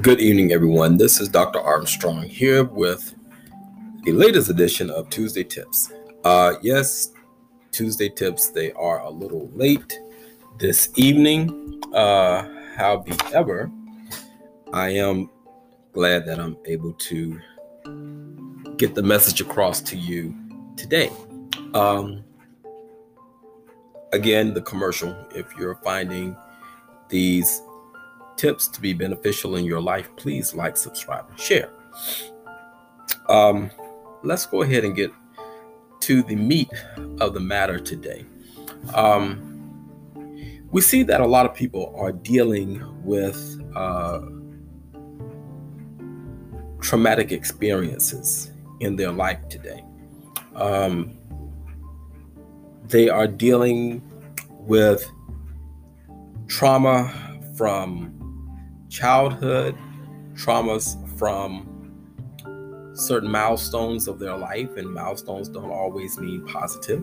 Good evening, everyone. This is Dr. Armstrong here with the latest edition of Tuesday Tips. Uh, yes, Tuesday Tips, they are a little late this evening. Uh, however, I am glad that I'm able to get the message across to you today. Um, again, the commercial, if you're finding these tips to be beneficial in your life, please like, subscribe, and share. Um, let's go ahead and get to the meat of the matter today. Um, we see that a lot of people are dealing with uh, traumatic experiences in their life today. Um, they are dealing with trauma from childhood, traumas from certain milestones of their life, and milestones don't always mean positive,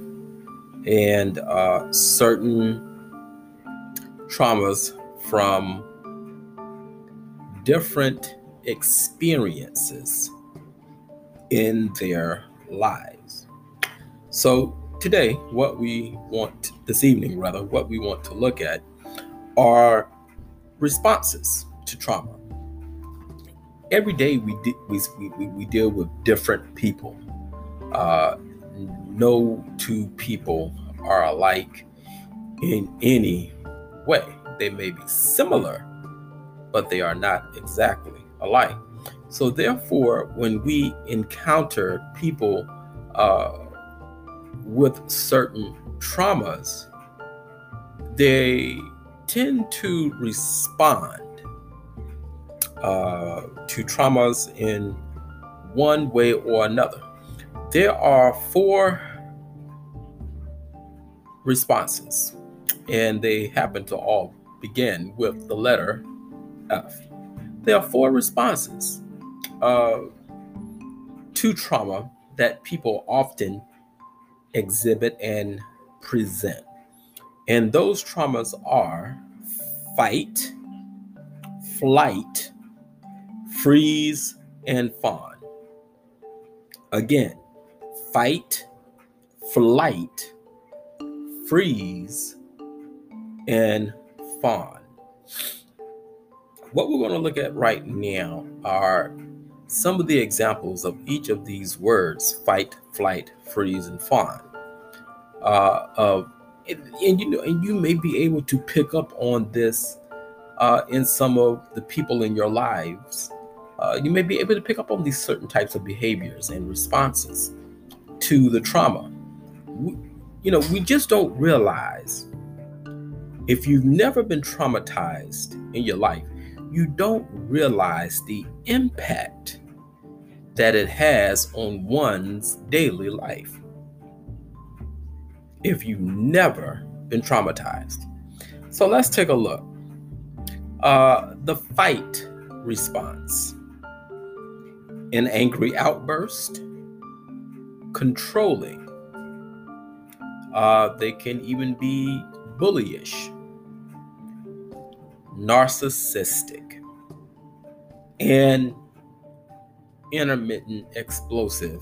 and uh, certain traumas from different experiences in their lives. So, today, what we want, this evening rather, what we want to look at are responses to trauma. Every day we, we, we, we deal with different people. Uh, no two people are alike in any way. They may be similar, but they are not exactly alike. So, therefore, when we encounter people uh, with certain traumas, they tend to respond uh, to traumas in one way or another. There are four responses, and they happen to all begin with the letter F. There are four responses uh, to trauma that people often exhibit and present. And those traumas are fight, flight, freeze, and fawn. Again, fight, flight, freeze, and fawn. What we're going to look at right now are some of the examples of each of these words fight, flight, freeze, and fawn. Uh, and, and, you know, and you may be able to pick up on this uh, in some of the people in your lives uh, you may be able to pick up on these certain types of behaviors and responses to the trauma. We, you know, we just don't realize if you've never been traumatized in your life, you don't realize the impact that it has on one's daily life. If you've never been traumatized. So let's take a look. Uh, the fight response an angry outburst, controlling. Uh, they can even be bullyish, narcissistic, and intermittent explosive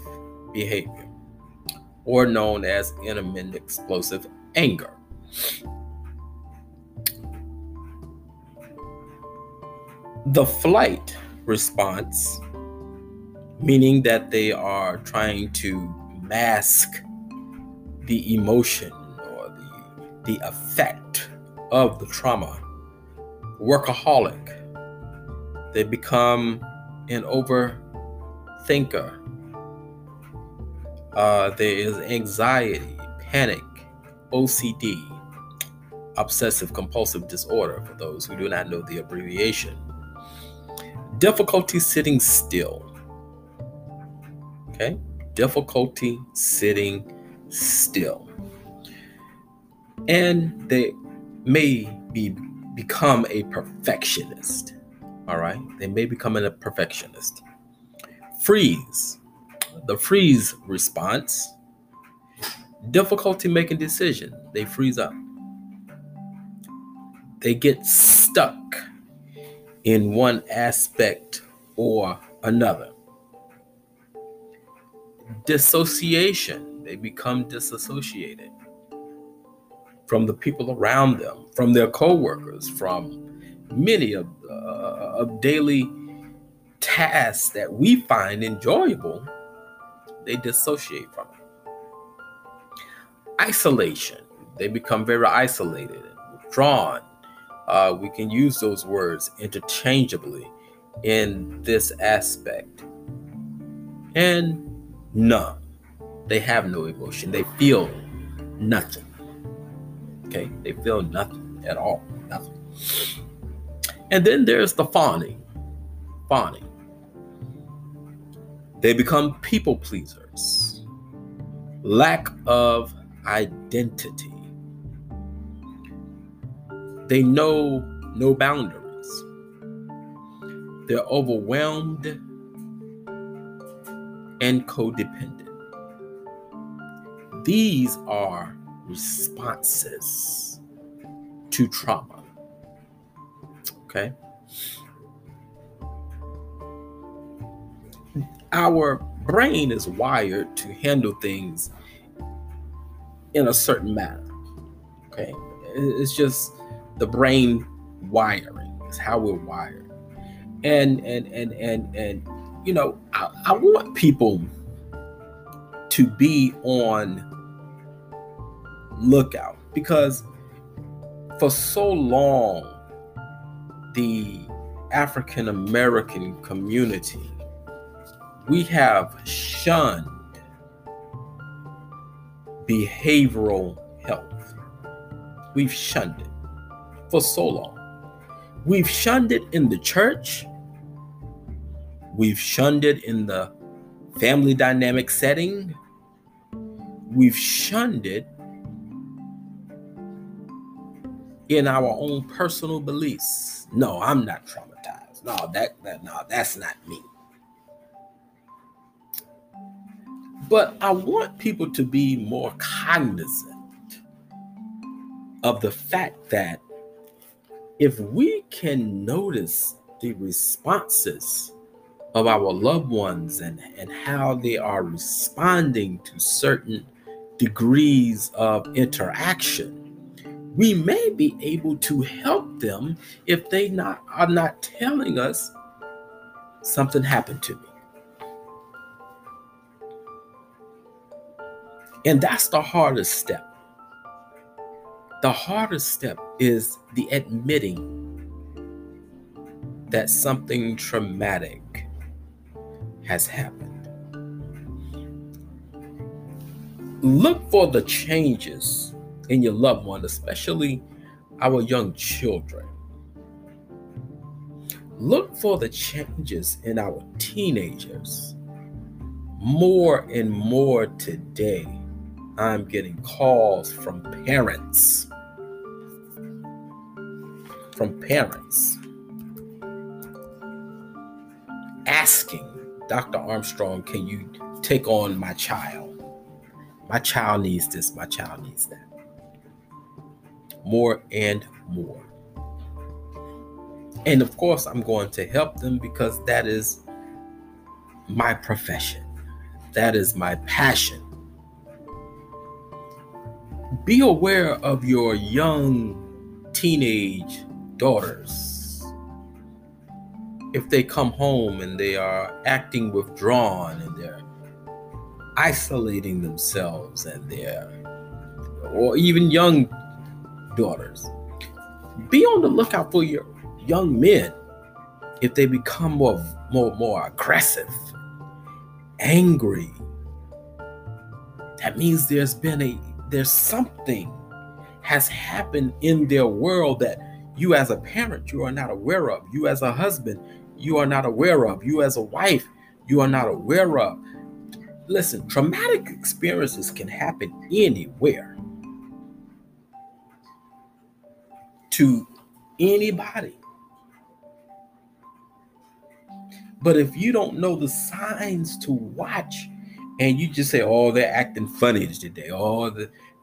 behavior, or known as intermittent explosive anger. The flight response meaning that they are trying to mask the emotion or the, the effect of the trauma. Workaholic. They become an overthinker. Uh, there is anxiety, panic, OCD, obsessive compulsive disorder, for those who do not know the abbreviation. Difficulty sitting still Okay? Difficulty sitting still. And they may be become a perfectionist. All right? They may become a perfectionist. Freeze. The freeze response. Difficulty making decision. They freeze up. They get stuck in one aspect or another. Dissociation, they become disassociated from the people around them, from their co-workers, from many of, uh, of daily tasks that we find enjoyable, they dissociate from it. Isolation, they become very isolated and withdrawn. Uh, we can use those words interchangeably in this aspect. And numb, they have no emotion, they feel nothing. Okay, they feel nothing at all, nothing. And then there's the fawning. Fawning. They become people pleasers. Lack of identity. They know no boundaries. They're overwhelmed and codependent. These are responses to trauma. Okay? Our brain is wired to handle things in a certain manner. Okay? It's just the brain wiring, it's how we're wired. And and and and and you know, I, I want people to be on lookout because for so long the African American community we have shunned behavioral health. We've shunned it for so long. We've shunned it in the church. We've shunned it in the family dynamic setting. We've shunned it in our own personal beliefs. No, I'm not traumatized. No, that, that no, that's not me. But I want people to be more cognizant of the fact that if we can notice the responses of our loved ones and, and how they are responding to certain degrees of interaction, we may be able to help them if they not are not telling us something happened to me. And that's the hardest step. The hardest step is the admitting that something traumatic has happened. Look for the changes in your loved one, especially our young children. Look for the changes in our teenagers. More and more today, I'm getting calls from parents. From parents Dr. Armstrong, can you take on my child? My child needs this, my child needs that more and more. And of course, I'm going to help them because that is my profession, that is my passion. Be aware of your young teenage daughters. If they come home and they are acting withdrawn and they're isolating themselves and they're, or even young daughters. Be on the lookout for your young men if they become more more more aggressive, angry. That means there's been a there's something has happened in their world that you as a parent you are not aware of. You as a husband you are not aware of. You as a wife you are not aware of. Listen, traumatic experiences can happen anywhere. to anybody. But if you don't know the signs to watch and you just say, oh, they're acting funny today, oh,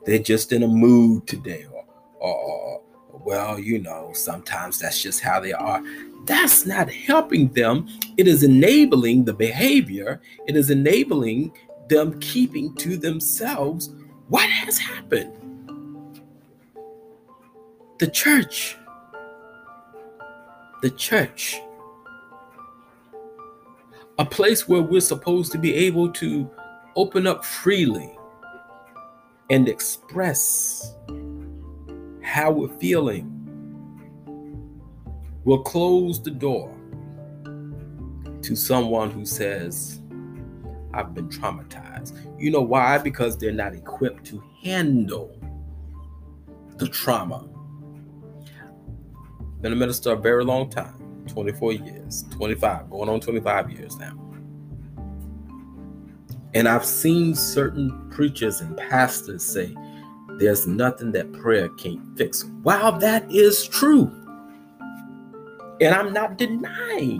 they're just in a mood today, or, or, or, well, you know, sometimes that's just how they are. That's not helping them. It is enabling the behavior, it is enabling them keeping to themselves what has happened. The church, the church, a place where we're supposed to be able to open up freely and express how we're feeling. We'll close the door to someone who says, I've been traumatized. You know why? Because they're not equipped to handle the trauma. Been a minister a very long time 24 years, 25, going on 25 years now. And I've seen certain preachers and pastors say, there's nothing that prayer can't fix. While that is true, and I'm not denying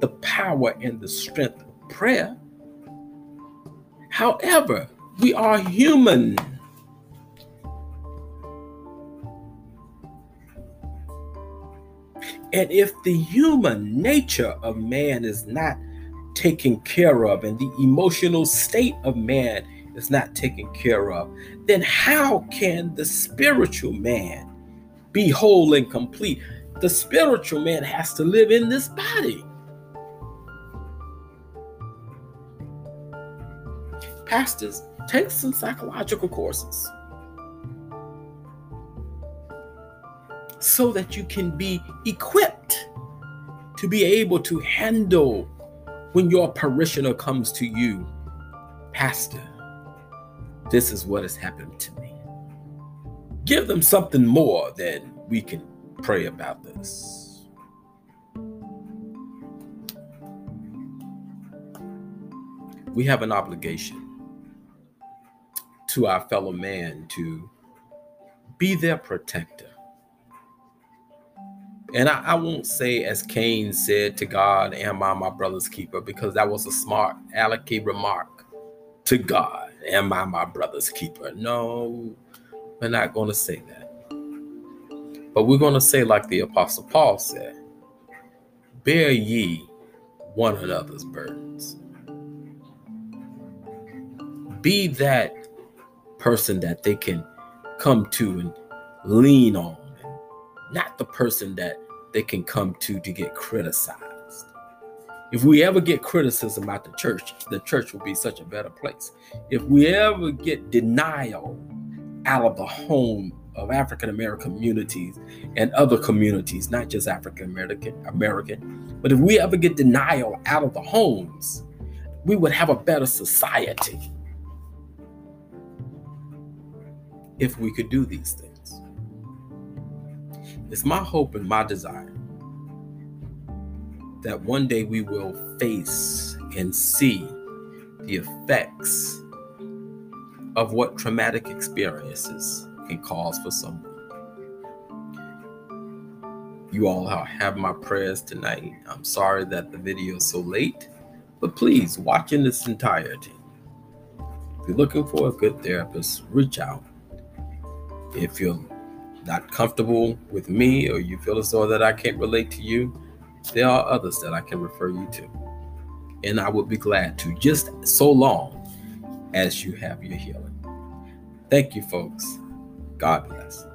the power and the strength of prayer. However, we are human. And if the human nature of man is not taken care of and the emotional state of man is not taken care of, then how can the spiritual man be whole and complete? The spiritual man has to live in this body. Pastors, take some psychological courses so that you can be equipped to be able to handle when your parishioner comes to you, Pastor, this is what has happened to me. Give them something more than we can pray about this. We have an obligation to our fellow man to be their protector. And I, I, won't say, as Cain said to God, Am I my brother's keeper? because that was a smart alecky remark to God. Am I my brother's keeper? No, we're not going to say that. But we're going to say, like the Apostle Paul said, Bear ye one another's burdens. Be that person that they can come to and lean on, not the person that they can come to to get criticized. If we ever get criticism about the church, the church will be such a better place. If we ever get denial out of the home of African American communities and other communities, not just African American American, but if we ever get denial out of the homes, we would have a better society if we could do these things. It's my hope and my desire that one day we will face and see the effects of what traumatic experiences can cause for someone. You all have my prayers tonight. I'm sorry that the video is so late, but please watch in its entirety. If you're looking for a good therapist, reach out. If you're not comfortable with me or you feel as though that I can't relate to you, there are others that I can refer you to. And I would be glad to, just so long as you have your healing. Thank you, folks. God bless.